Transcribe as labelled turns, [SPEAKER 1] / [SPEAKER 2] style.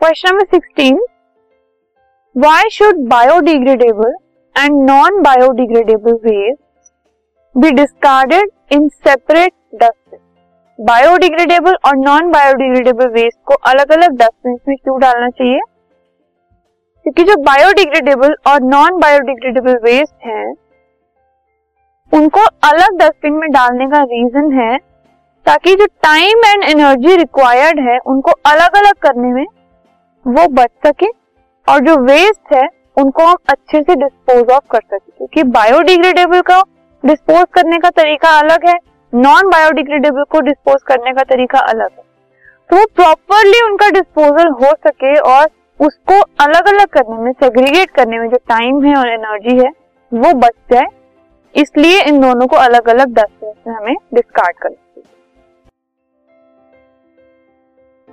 [SPEAKER 1] Question number sixteen why should biodegradable and non biodegradable waste be discarded in separate dustbin biodegradable और non biodegradable waste को अलग अलग dustbin में क्यों डालना चाहिए? क्योंकि जो बायोडिग्रेडेबल और नॉन बायोडिग्रेडेबल वेस्ट है, उनको अलग डस्टबिन में डालने का रीजन है ताकि जो टाइम एंड एनर्जी रिक्वायर्ड है, उनको अलग अलग करने में वो बच सके और जो वेस्ट है, उनको हम अच्छे से डिस्पोज ऑफ़ कर सके। क्योंकि बायोडिग्रेडेबल का डिस्पोज करने का तरीका अलग है नॉन बायोडिग्रेडेबल को डिस्पोज करने का तरीका अलग है। तो वो प्रॉपरली उनका डिस्पोजल हो सके और उसको अलग अलग करने में सेग्रीगेट करने में जो टाइम है और एनर्जी है, वो बच जाए। इसलिए इन दोनों को अलग अलग डस्टबिन में हमें डिस्कार्ड करना